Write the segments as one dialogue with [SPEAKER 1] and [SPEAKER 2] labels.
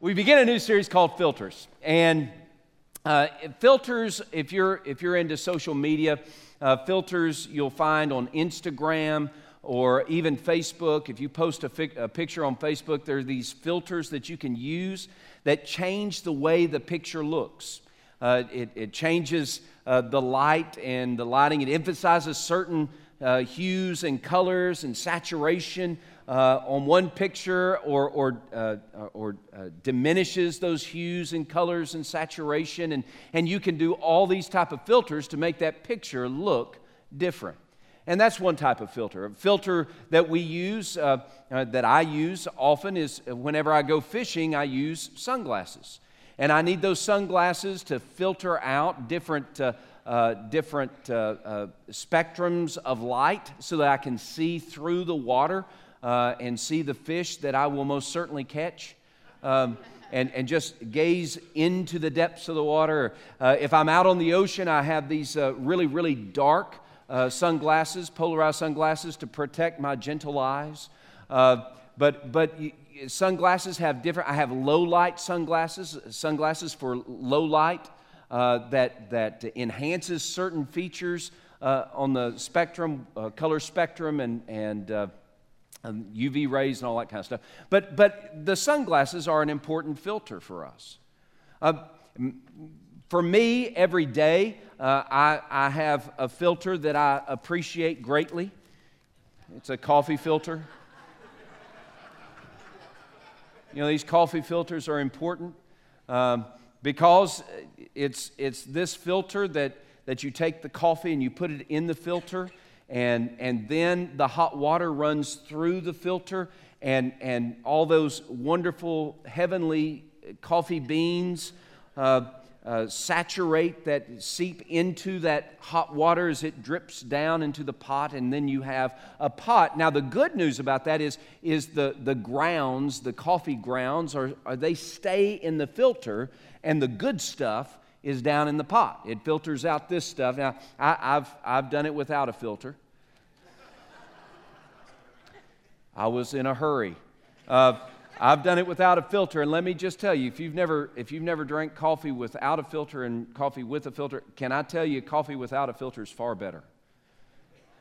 [SPEAKER 1] we begin a new series called Filters. And uh, filters, if you're, if you're into social media, uh, filters you'll find on Instagram or even Facebook. If you post a, fi- a picture on Facebook, there are these filters that you can use that change the way the picture looks. Uh, it, it, changes uh, the light and the lighting, it emphasizes certain uh, hues and colors and saturation uh, on one picture or, or, uh, or uh, diminishes those hues and colors and saturation. And, and you can do all these type of filters to make that picture look different. And that's one type of filter. A filter that we use, uh, uh, that I use often, is whenever I go fishing, I use sunglasses. And I need those sunglasses to filter out different, uh, uh, different uh, uh, spectrums of light so that I can see through the water uh, and see the fish that I will most certainly catch. Um, and, and just gaze into the depths of the water. Uh, if I'm out on the ocean, I have these uh, really, really dark uh, sunglasses, polarized sunglasses, to protect my gentle eyes. Uh, but but sunglasses have different. I have low light sunglasses, sunglasses for low light uh, that that enhances certain features on the spectrum, color spectrum, and and UV um, rays and all that kind of stuff. But, but the sunglasses are an important filter for us. Uh, for me, every day, uh, I, I have a filter that I appreciate greatly. It's a coffee filter. You know, these coffee filters are important um, because it's, it's this filter that, that you take the coffee and you put it in the filter and, and then the hot water runs through the filter, and, and all those wonderful heavenly coffee beans uh, uh, saturate that, seep into that hot water as it drips down into the pot, and then you have a pot. Now, the good news about that is, is the, the grounds, the coffee grounds, are, are they stay in the filter, and the good stuff is down in the pot. It filters out this stuff. Now, I, have I've done it without a filter. I was in a hurry. Uh, I've done it without a filter, and let me just tell you, if you've never if you've never drank coffee without a filter and coffee with a filter, can I tell you, coffee without a filter is far better.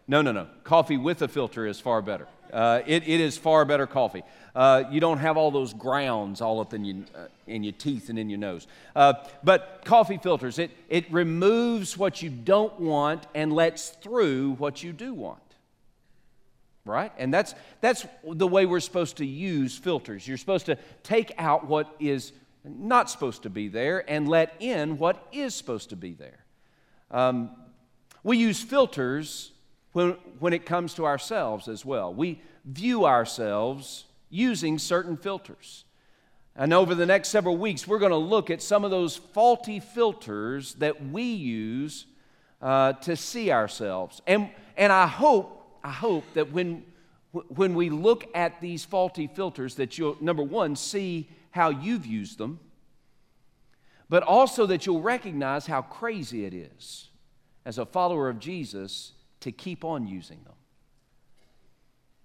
[SPEAKER 1] No, no, no. Coffee with a filter is far better. Uh, it, it is far better coffee. Uh, you don't have all those grounds all up in your, uh, in your teeth and in your nose. Uh, but coffee filters, it, it removes what you don't want and lets through what you do want. Right? And that's, that's the way we're supposed to use filters. You're supposed to take out what is not supposed to be there and let in what is supposed to be there. Um, we use filters when, when it comes to ourselves as well. We view ourselves using certain filters. And over the next several weeks, we're going to look at some of those faulty filters that we use uh, to see ourselves. And, and I hope, I hope that when, when we look at these faulty filters, that you'll, number one, see how you've used them, but also that you'll recognize how crazy it is as a follower of Jesus to keep on using them.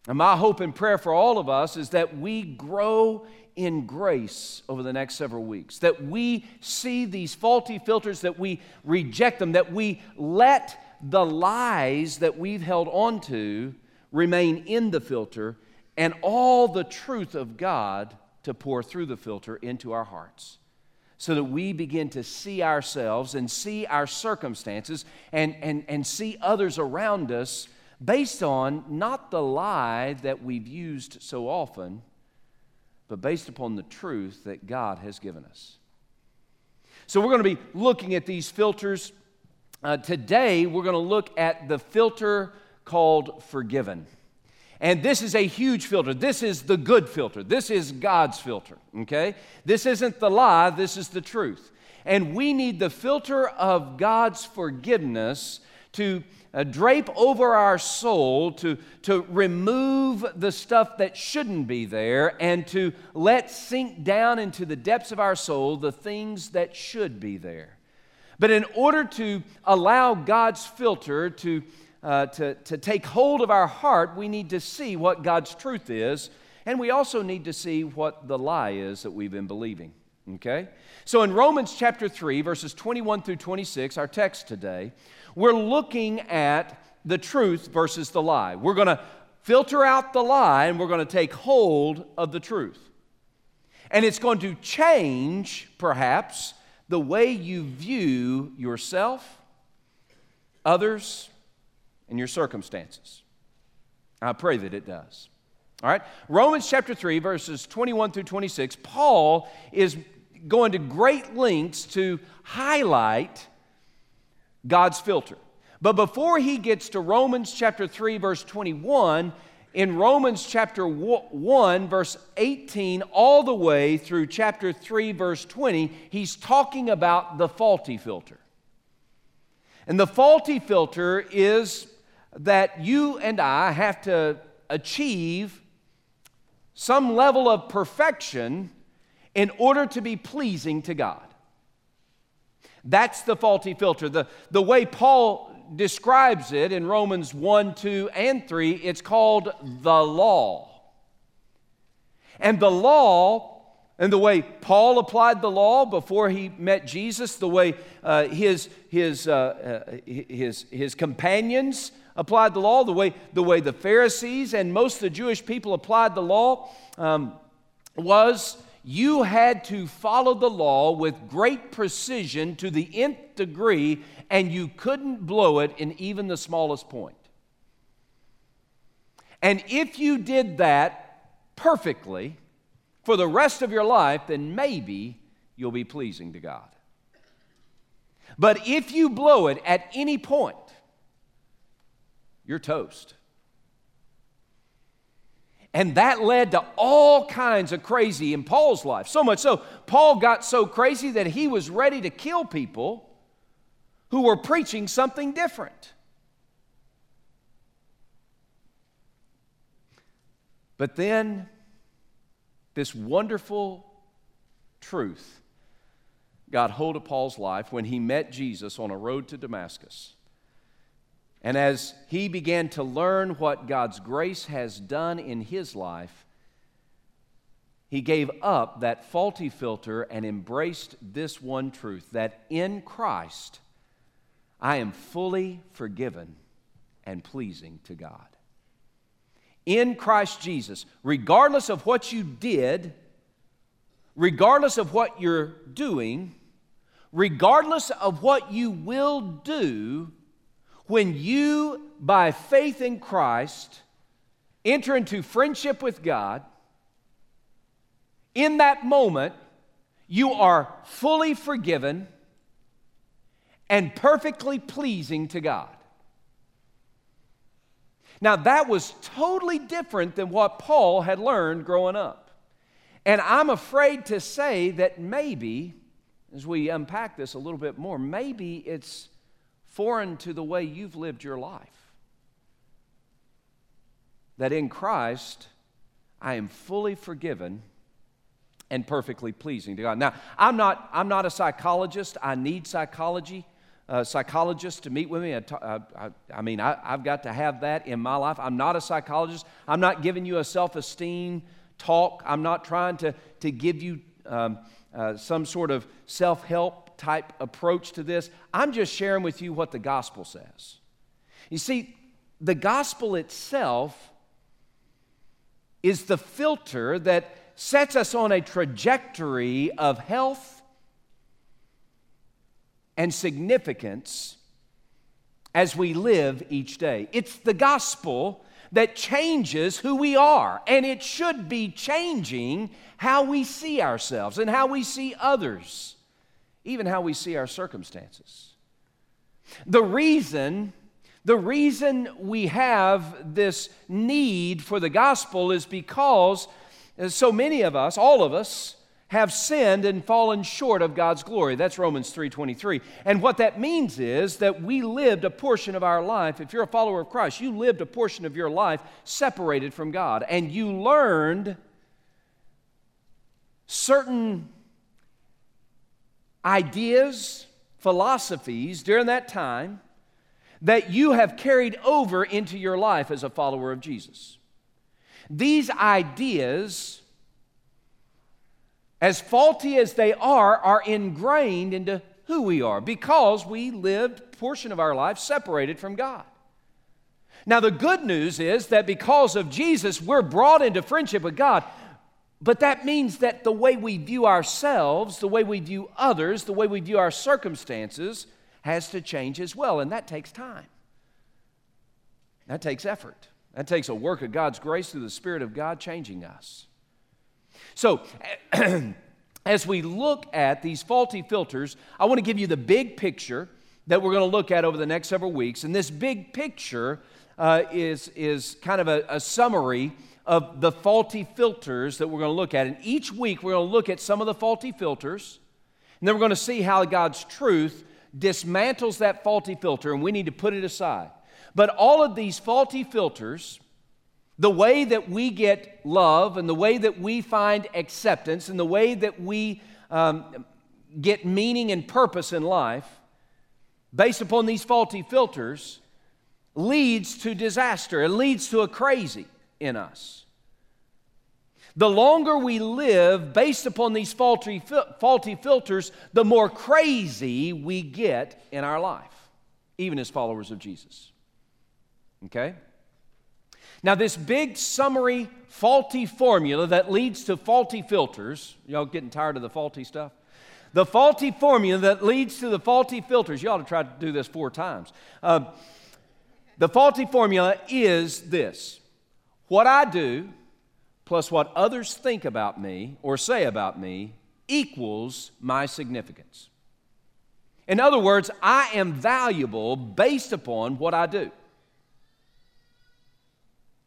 [SPEAKER 1] And my hope and prayer for all of us is that we grow in grace over the next several weeks, that we see these faulty filters, that we reject them, that we let the lies that we've held on to remain in the filter, and all the truth of God to pour through the filter into our hearts so that we begin to see ourselves and see our circumstances and, and, and see others around us based on not the lie that we've used so often, but based upon the truth that God has given us. So, we're going to be looking at these filters. Uh, today, we're going to look at the filter called forgiven. And this is a huge filter. This is the good filter. This is God's filter, okay? This isn't the lie, this is the truth. And we need the filter of God's forgiveness to uh, drape over our soul, to, to remove the stuff that shouldn't be there, and to let sink down into the depths of our soul the things that should be there. But in order to allow God's filter to uh, to, to take hold of our heart, we need to see what God's truth is. And we also need to see what the lie is that we've been believing. Okay? So in Romans chapter 3, verses 21 through 26, our text today, we're looking at the truth versus the lie. We're going to filter out the lie and we're going to take hold of the truth. And it's going to change, perhaps, the way you view yourself, others, and your circumstances. I pray that it does. All right? Romans chapter 3, verses 21 through 26, Paul is going to great lengths to highlight God's filter. But before he gets to Romans chapter 3, verse 21, in Romans chapter 1, verse 18, all the way through chapter 3, verse 20, he's talking about the faulty filter. And the faulty filter is that you and I have to achieve some level of perfection in order to be pleasing to God. That's the faulty filter. The, the way Paul describes it in Romans 1, 2, and 3, it's called the law. And the law, and the way Paul applied the law before he met Jesus, the way uh, his, his, uh, uh, his, his companions applied the law, the way, the way the Pharisees and most of the Jewish people applied the law, um, was you had to follow the law with great precision to the nth degree, and you couldn't blow it in even the smallest point. And if you did that perfectly for the rest of your life, then maybe you'll be pleasing to God. But if you blow it at any point, you're toast. And that led to all kinds of crazy in Paul's life. So much so, Paul got so crazy that he was ready to kill people who were preaching something different. But then, this wonderful truth got hold of Paul's life when he met Jesus on a road to Damascus. And as he began to learn what God's grace has done in his life, he gave up that faulty filter and embraced this one truth that in Christ, I am fully forgiven and pleasing to God. In Christ Jesus, regardless of what you did, regardless of what you're doing, regardless of what you will do, when you, by faith in Christ, enter into friendship with God, in that moment, you are fully forgiven and perfectly pleasing to God. Now, that was totally different than what Paul had learned growing up. And I'm afraid to say that maybe, as we unpack this a little bit more, maybe it's foreign to the way you've lived your life. That in Christ, I am fully forgiven and perfectly pleasing to God. Now, I'm not, I'm not a psychologist. I need psychology. Uh, psychologists to meet with me. I, mean, I, have got to have that in my life. I'm not a psychologist. I'm not giving you a self esteem talk. I'm not trying to, to give you um, uh, some sort of self help type approach to this. I'm just sharing with you what the gospel says. You see, the gospel itself is the filter that sets us on a trajectory of health and significance as we live each day. It's the gospel that changes who we are, and it should be changing how we see ourselves and how we see others even how we see our circumstances. The reason, the reason we have this need for the gospel is because uh, so many of us, all of us, have sinned and fallen short of God's glory. That's Romans 3:23. And what that means is that we lived a portion of our life. If you're a follower of Christ, you lived a portion of your life separated from God and you learned certain ideas, philosophies during that time that you have carried over into your life as a follower of Jesus. these ideas, as faulty as they are, are ingrained into who we are because we lived a portion of our life separated from God. Now, the good news is that because of Jesus, we're brought into friendship with God. But that means that the way we view ourselves, the way we view others, the way we view our circumstances has to change as well. And that takes time. That takes effort. That takes a work of God's grace through the Spirit of God changing us. So, as we look at these faulty filters, I want to give you the big picture that we're going to look at over the next several weeks. And this big picture uh, is, is kind of a, a summary of the faulty filters that we're going to look at. And each week, we're going to look at some of the faulty filters. And then we're going to see how God's truth dismantles that faulty filter, and we need to put it aside. But all of these faulty filters, the way that we get love and the way that we find acceptance and the way that we um, get meaning and purpose in life, based upon these faulty filters, leads to disaster. It leads to a crazy in us. The longer we live based upon these faulty, faulty filters, the more crazy we get in our life, even as followers of Jesus. Okay? Now, this big summary faulty formula that leads to faulty filters, y'all getting tired of the faulty stuff? The faulty formula that leads to the faulty filters, you ought to try to do this four times. Uh, the faulty formula is this what I do plus what others think about me or say about me equals my significance. In other words, I am valuable based upon what I do.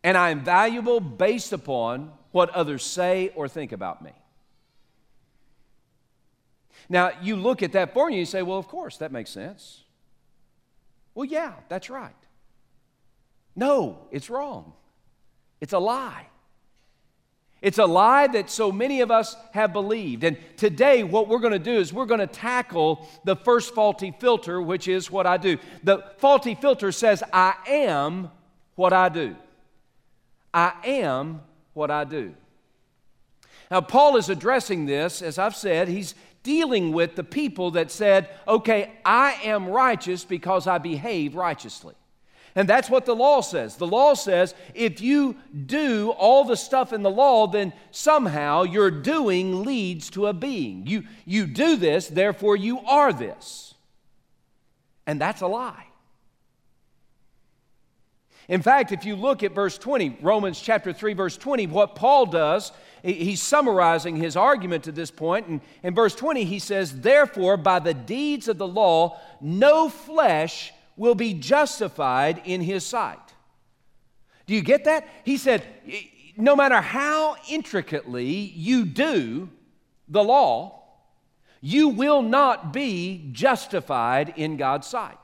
[SPEAKER 1] And I am valuable based upon what others say or think about me. Now, you look at that formula and you say, well, of course, that makes sense. Well, yeah, that's right. No, it's wrong. It's a lie. It's a lie that so many of us have believed. And today, what we're going to do is we're going to tackle the first faulty filter, which is what I do. The faulty filter says, I am what I do. I am what I do. Now, Paul is addressing this, as I've said, he's dealing with the people that said, okay, I am righteous because I behave righteously. And that's what the law says. The law says if you do all the stuff in the law, then somehow your doing leads to a being. You, you do this, therefore you are this. And that's a lie. In fact, if you look at verse 20, Romans chapter 3, verse 20, what Paul does, he's summarizing his argument to this point. And in verse 20, he says, Therefore, by the deeds of the law, no flesh will be justified in his sight. Do you get that? He said, no matter how intricately you do the law, you will not be justified in God's sight.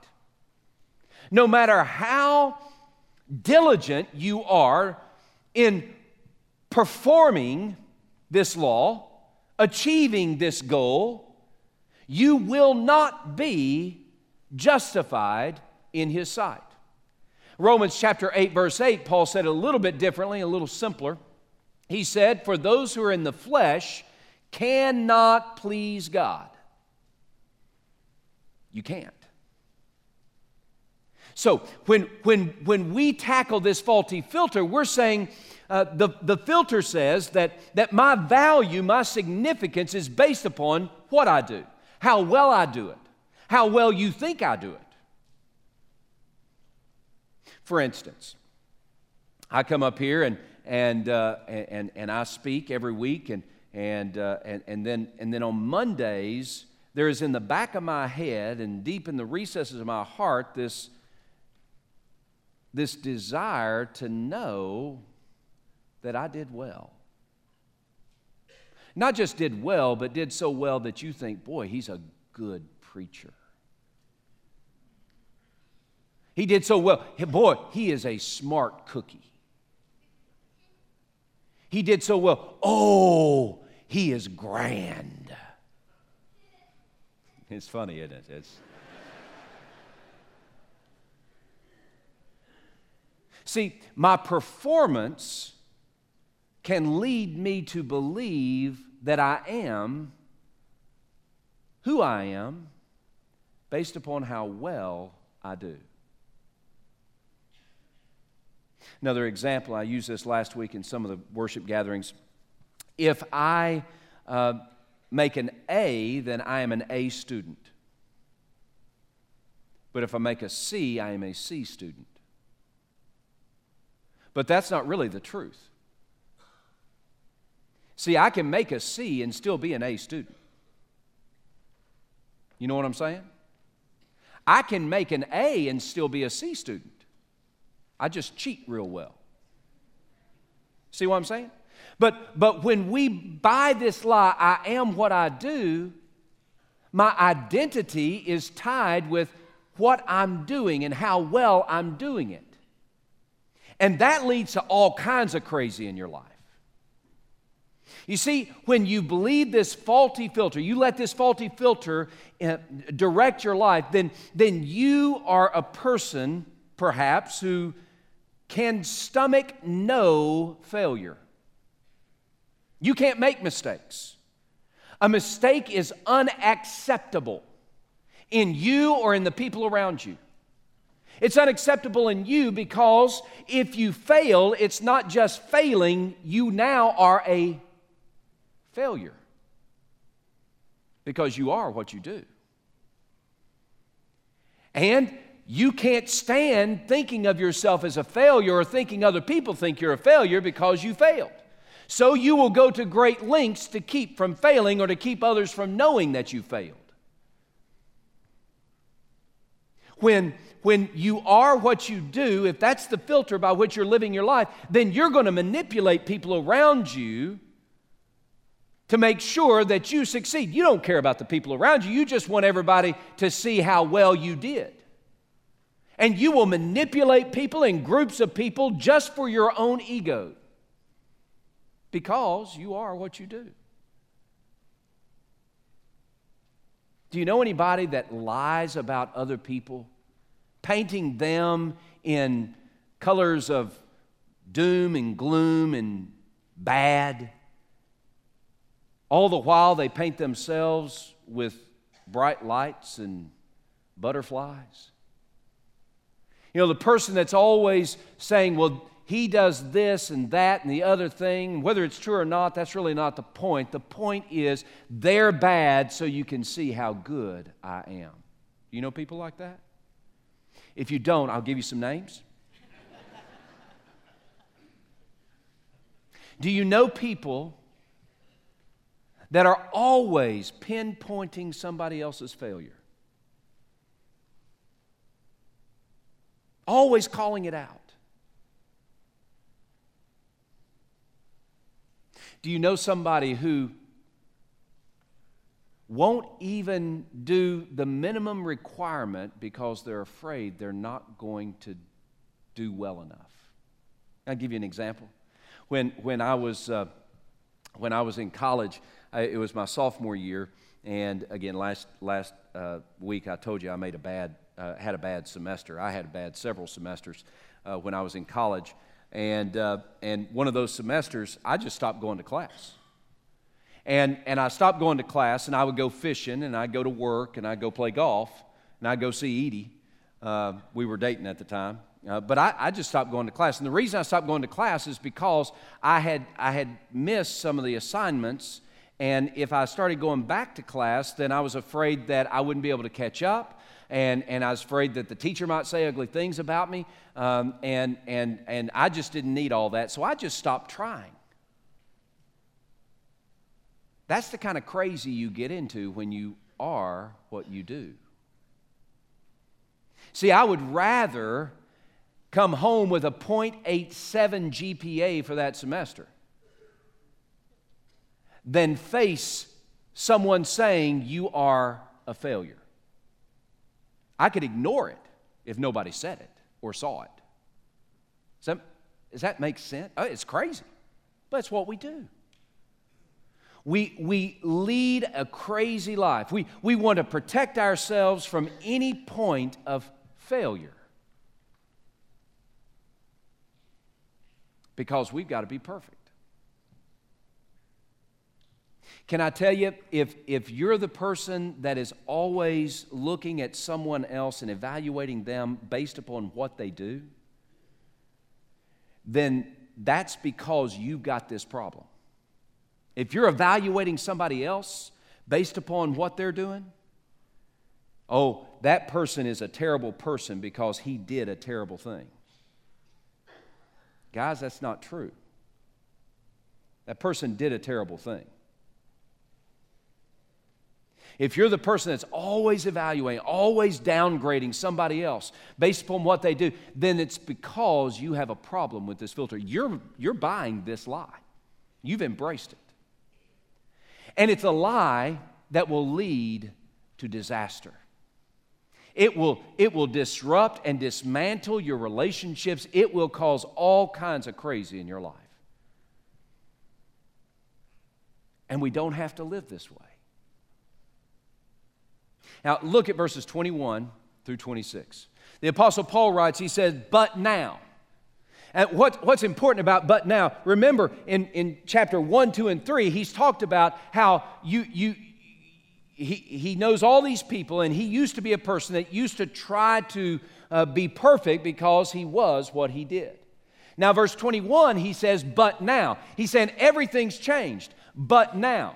[SPEAKER 1] No matter how diligent you are in performing this law, achieving this goal, you will not be justified in his sight. Romans chapter 8, verse 8, Paul said a little bit differently, a little simpler. He said, For those who are in the flesh cannot please God. You can't. So when, when, when we tackle this faulty filter, we're saying uh, the, the filter says that, that my value, my significance is based upon what I do, how well I do it how well you think I do it. For instance, I come up here and, and, uh, and, and I speak every week, and, and, uh, and, and, then, and then on Mondays, there is in the back of my head and deep in the recesses of my heart this, this desire to know that I did well. Not just did well, but did so well that you think, boy, he's a good preacher. He did so well. Boy, he is a smart cookie. He did so well. Oh, he is grand. It's funny, isn't it? It's... See, my performance can lead me to believe that I am who I am based upon how well I do. Another example, I used this last week in some of the worship gatherings. If I uh, make an A, then I am an A student. But if I make a C, I am a C student. But that's not really the truth. See, I can make a C and still be an A student. You know what I'm saying? I can make an A and still be a C student. I just cheat real well. See what I'm saying? But, but when we buy this lie, I am what I do, my identity is tied with what I'm doing and how well I'm doing it. And that leads to all kinds of crazy in your life. You see, when you believe this faulty filter, you let this faulty filter uh, direct your life, then, then you are a person, perhaps, who can stomach no failure. You can't make mistakes. A mistake is unacceptable in you or in the people around you. It's unacceptable in you because if you fail, it's not just failing, you now are a failure because you are what you do. And you can't stand thinking of yourself as a failure or thinking other people think you're a failure because you failed. So you will go to great lengths to keep from failing or to keep others from knowing that you failed. When, when you are what you do, if that's the filter by which you're living your life, then you're going to manipulate people around you to make sure that you succeed. You don't care about the people around you, you just want everybody to see how well you did. And you will manipulate people and groups of people just for your own ego because you are what you do. Do you know anybody that lies about other people, painting them in colors of doom and gloom and bad? All the while, they paint themselves with bright lights and butterflies. You know, the person that's always saying, well, he does this and that and the other thing, whether it's true or not, that's really not the point. The point is, they're bad so you can see how good I am. You know people like that? If you don't, I'll give you some names. Do you know people that are always pinpointing somebody else's failure. Always calling it out. Do you know somebody who won't even do the minimum requirement because they're afraid they're not going to do well enough? I'll give you an example. When, when, I, was, uh, when I was in college, I, it was my sophomore year, and again, last last uh, week I told you I made a bad uh, had a bad semester. I had a bad several semesters uh, when I was in college, and uh, and one of those semesters I just stopped going to class. And, and I stopped going to class, and I would go fishing, and I'd go to work, and I'd go play golf, and I'd go see Edie. Uh, we were dating at the time. Uh, but I, I, just stopped going to class. And the reason I stopped going to class is because I had, I had missed some of the assignments and if I started going back to class, then I was afraid that I wouldn't be able to catch up. And, and I was afraid that the teacher might say ugly things about me. Um, and, and, and I just didn't need all that. So I just stopped trying. That's the kind of crazy you get into when you are what you do. See, I would rather come home with a 0.87 GPA for that semester than face someone saying you are a failure. I could ignore it if nobody said it or saw it. Does that, does that make sense? Oh, it's crazy, but it's what we do. We, we lead a crazy life. We, we want to protect ourselves from any point of failure because we've got to be perfect. Can I tell you, if, if you're the person that is always looking at someone else and evaluating them based upon what they do, then that's because you've got this problem. If you're evaluating somebody else based upon what they're doing, oh, that person is a terrible person because he did a terrible thing. Guys, that's not true. That person did a terrible thing. If you're the person that's always evaluating, always downgrading somebody else based upon what they do, then it's because you have a problem with this filter. You're, you're buying this lie, you've embraced it. And it's a lie that will lead to disaster. It will, it will disrupt and dismantle your relationships. It will cause all kinds of crazy in your life. And we don't have to live this way. Now, look at verses 21 through 26. The Apostle Paul writes, he says, But now. And what, what's important about but now, remember in, in chapter 1, 2, and 3, he's talked about how you, you, he, he knows all these people, and he used to be a person that used to try to uh, be perfect because he was what he did. Now, verse 21, he says, But now. He's saying everything's changed, but now.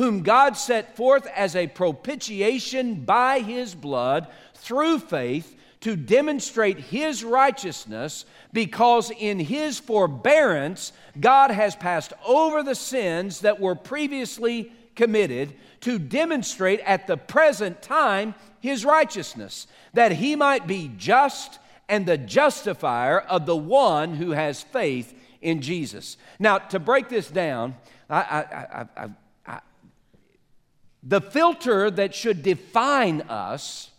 [SPEAKER 1] whom God set forth as a propitiation by his blood through faith to demonstrate his righteousness, because in his forbearance God has passed over the sins that were previously committed to demonstrate at the present time his righteousness, that he might be just and the justifier of the one who has faith in Jesus. Now, to break this down, I, I, I, the filter that should define us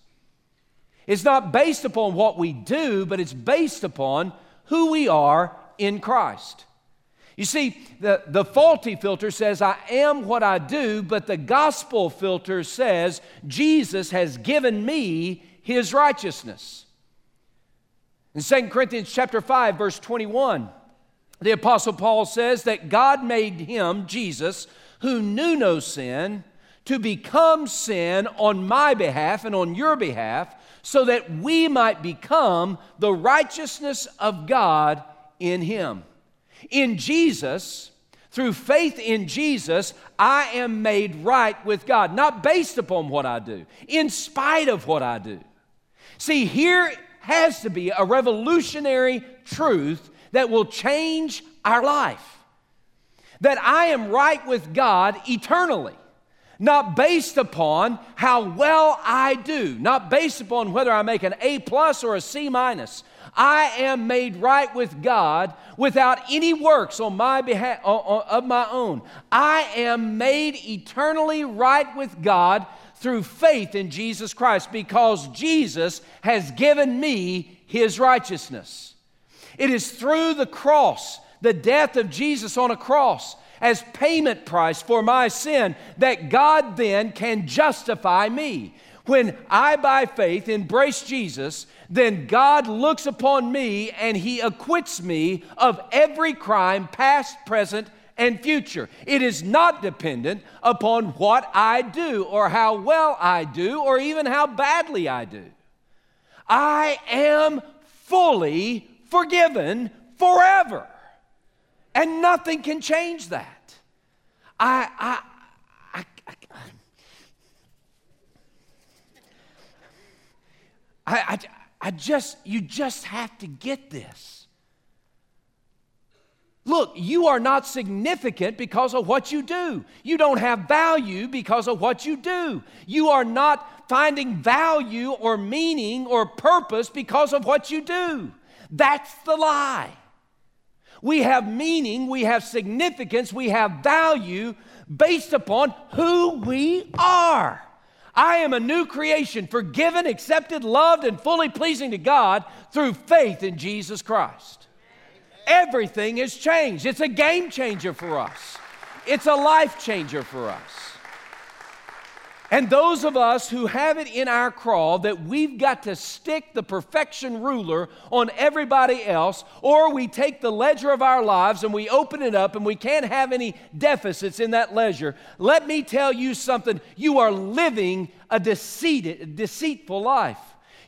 [SPEAKER 1] is not based upon what we do, but it's based upon who we are in Christ. You see, the, the faulty filter says, I am what I do, but the gospel filter says, Jesus has given me his righteousness. In 2 Corinthians chapter 5, verse 21, the Apostle Paul says that God made him, Jesus, who knew no sin, to become sin on my behalf and on your behalf, so that we might become the righteousness of God in Him. In Jesus, through faith in Jesus, I am made right with God, not based upon what I do, in spite of what I do. See, here has to be a revolutionary truth that will change our life. That I am right with God eternally not based upon how well I do, not based upon whether I make an A plus or a C minus. I am made right with God without any works on my behalf of my own. I am made eternally right with God through faith in Jesus Christ because Jesus has given me his righteousness. It is through the cross, the death of Jesus on a cross, as payment price for my sin that God then can justify me. When I, by faith, embrace Jesus, then God looks upon me and He acquits me of every crime, past, present, and future. It is not dependent upon what I do or how well I do or even how badly I do. I am fully forgiven forever. And nothing can change that. I, I, I, I, I, just, you just have to get this. Look, you are not significant because of what you do. You don't have value because of what you do. You are not finding value or meaning or purpose because of what you do. That's the lie. We have meaning, we have significance, we have value based upon who we are. I am a new creation, forgiven, accepted, loved, and fully pleasing to God through faith in Jesus Christ. Everything has changed. It's a game changer for us, it's a life changer for us. And those of us who have it in our crawl that we've got to stick the perfection ruler on everybody else, or we take the ledger of our lives and we open it up and we can't have any deficits in that ledger, let me tell you something. You are living a deceit, deceitful life.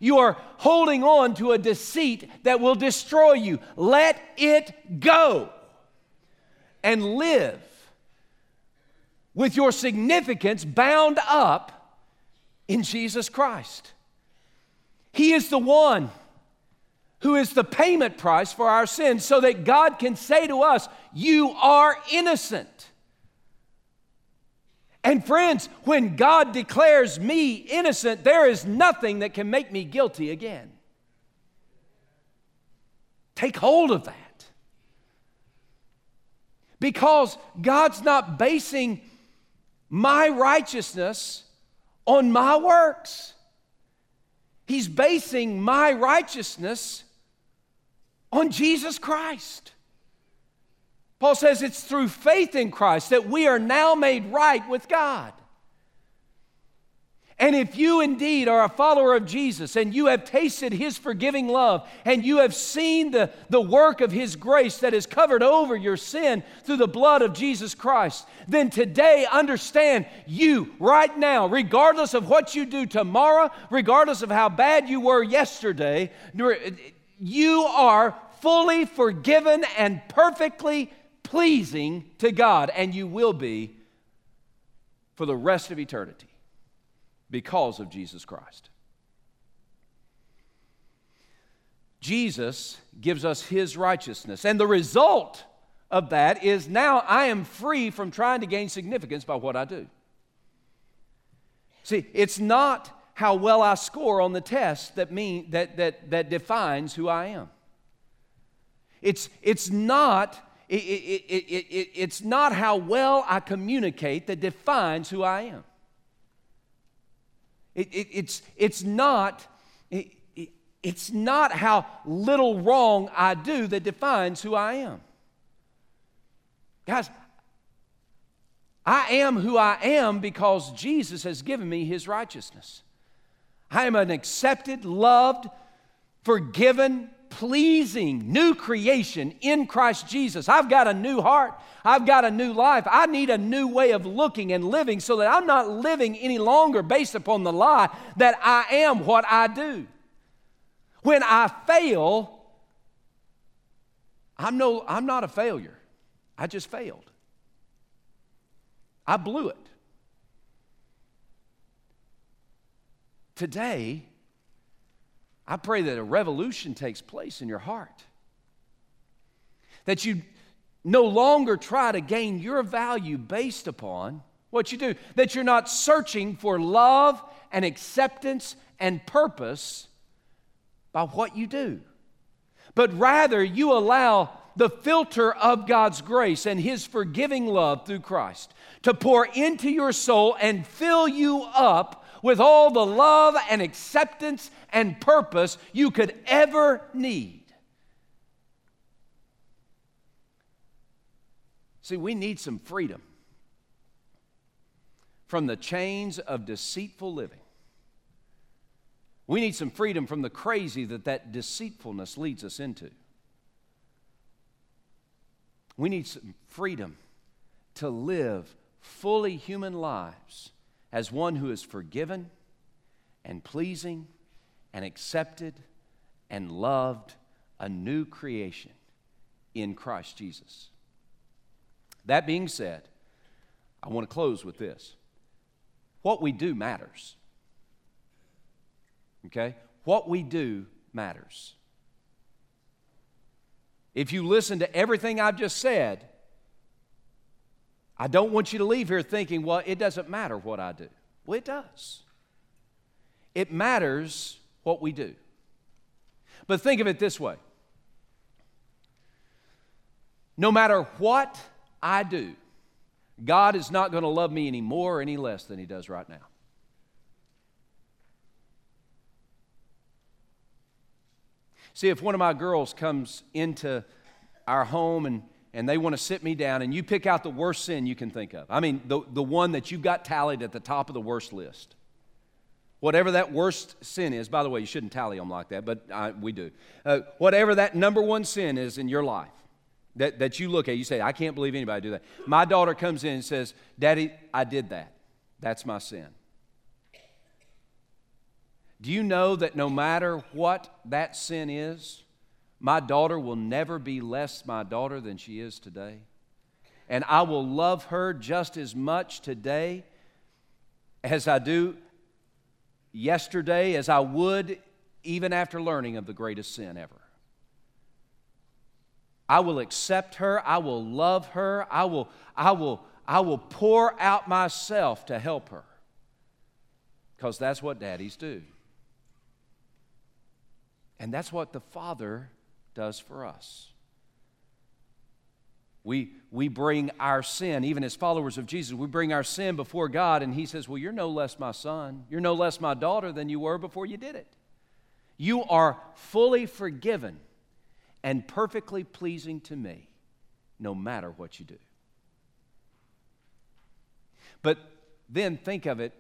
[SPEAKER 1] You are holding on to a deceit that will destroy you. Let it go and live with your significance bound up in Jesus Christ. He is the one who is the payment price for our sins so that God can say to us, You are innocent. And friends, when God declares me innocent, there is nothing that can make me guilty again. Take hold of that. Because God's not basing my righteousness on my works. He's basing my righteousness on Jesus Christ. Paul says it's through faith in Christ that we are now made right with God. And if you indeed are a follower of Jesus and you have tasted his forgiving love and you have seen the, the work of his grace that has covered over your sin through the blood of Jesus Christ, then today understand you right now, regardless of what you do tomorrow, regardless of how bad you were yesterday, you are fully forgiven and perfectly pleasing to God, and you will be for the rest of eternity because of Jesus Christ. Jesus gives us his righteousness, and the result of that is now I am free from trying to gain significance by what I do. See, it's not how well I score on the test that, mean, that, that, that defines who I am. It's, it's, not, it, it, it, it, it's not how well I communicate that defines who I am. It, it, it's, it's, not, it, it's not how little wrong I do that defines who I am. Guys, I am who I am because Jesus has given me his righteousness. I am an accepted, loved, forgiven, pleasing new creation in Christ Jesus. I've got a new heart. I've got a new life. I need a new way of looking and living so that I'm not living any longer based upon the lie that I am what I do. When I fail, I'm, no, I'm not a failure. I just failed. I blew it. Today, I pray that a revolution takes place in your heart. That you no longer try to gain your value based upon what you do. That you're not searching for love and acceptance and purpose by what you do. But rather, you allow the filter of God's grace and His forgiving love through Christ to pour into your soul and fill you up with all the love and acceptance and purpose you could ever need. See, we need some freedom from the chains of deceitful living. We need some freedom from the crazy that that deceitfulness leads us into. We need some freedom to live fully human lives as one who is forgiven and pleasing and accepted and loved, a new creation in Christ Jesus. That being said, I want to close with this. What we do matters. Okay? What we do matters. If you listen to everything I've just said, I don't want you to leave here thinking, well, it doesn't matter what I do. Well, it does. It matters what we do. But think of it this way no matter what I do, God is not going to love me any more or any less than He does right now. See, if one of my girls comes into our home and, and they want to sit me down, and you pick out the worst sin you can think of, I mean, the, the one that you've got tallied at the top of the worst list. Whatever that worst sin is, by the way, you shouldn't tally them like that, but I, we do. Uh, whatever that number one sin is in your life that, that you look at, you say, I can't believe anybody do that. My daughter comes in and says, Daddy, I did that. That's my sin. Do you know that no matter what that sin is, my daughter will never be less my daughter than she is today? And I will love her just as much today as I do yesterday, as I would even after learning of the greatest sin ever. I will accept her, I will love her, I will, I will, I will pour out myself to help her. Because that's what daddies do. And that's what the Father does for us. We, we bring our sin, even as followers of Jesus, we bring our sin before God, and He says, Well, you're no less my son, you're no less my daughter than you were before you did it. You are fully forgiven and perfectly pleasing to me, no matter what you do. But then think of it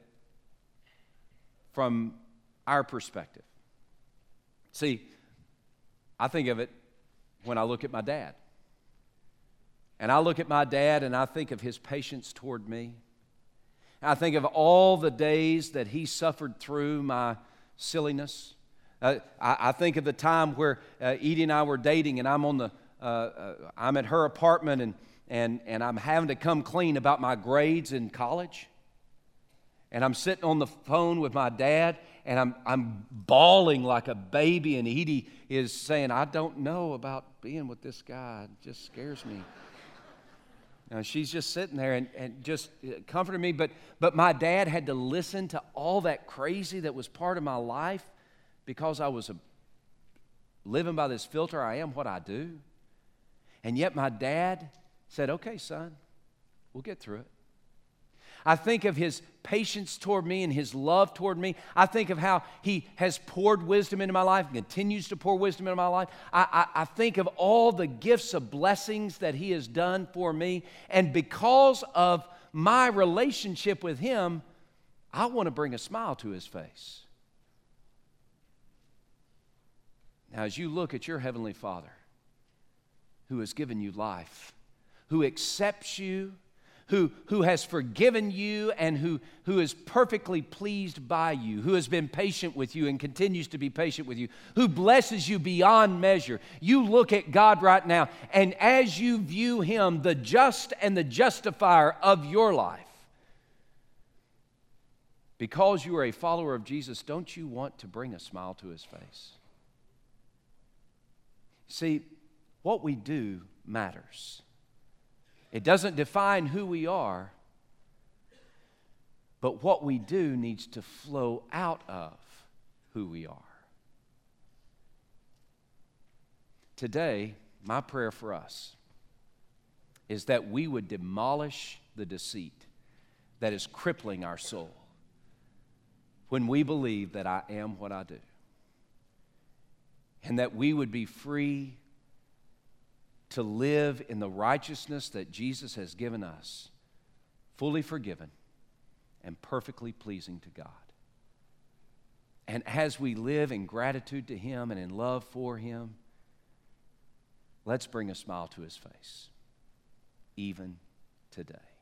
[SPEAKER 1] from our perspective. See, I think of it when I look at my dad. And I look at my dad and I think of his patience toward me. I think of all the days that he suffered through my silliness. Uh, I, I, think of the time where uh, Edie and I were dating, and I'm on the, uh, uh, I'm at her apartment, and, and, and I'm having to come clean about my grades in college. And I'm sitting on the phone with my dad, and I'm, I'm bawling like a baby, and Edie is saying, I don't know about being with this guy. It just scares me. Now, she's just sitting there and, and just uh, comforting me. But, but my dad had to listen to all that crazy that was part of my life because I was a, living by this filter, I am what I do. And yet my dad said, Okay, son, we'll get through it. I think of his patience toward me and his love toward me. I think of how he has poured wisdom into my life and continues to pour wisdom into my life. I, I, I, think of all the gifts of blessings that he has done for me. And because of my relationship with him, I want to bring a smile to his face. Now, as you look at your Heavenly Father, who has given you life, who accepts you, who, who has forgiven you, and who, who is perfectly pleased by you, who has been patient with you and continues to be patient with you, who blesses you beyond measure. You look at God right now, and as you view Him, the just and the justifier of your life, because you are a follower of Jesus, don't you want to bring a smile to His face? See, what we do matters. It doesn't define who we are, but what we do needs to flow out of who we are. Today, my prayer for us is that we would demolish the deceit that is crippling our soul when we believe that I am what I do and that we would be free to live in the righteousness that Jesus has given us, fully forgiven and perfectly pleasing to God. And as we live in gratitude to Him and in love for Him, let's bring a smile to His face, even today.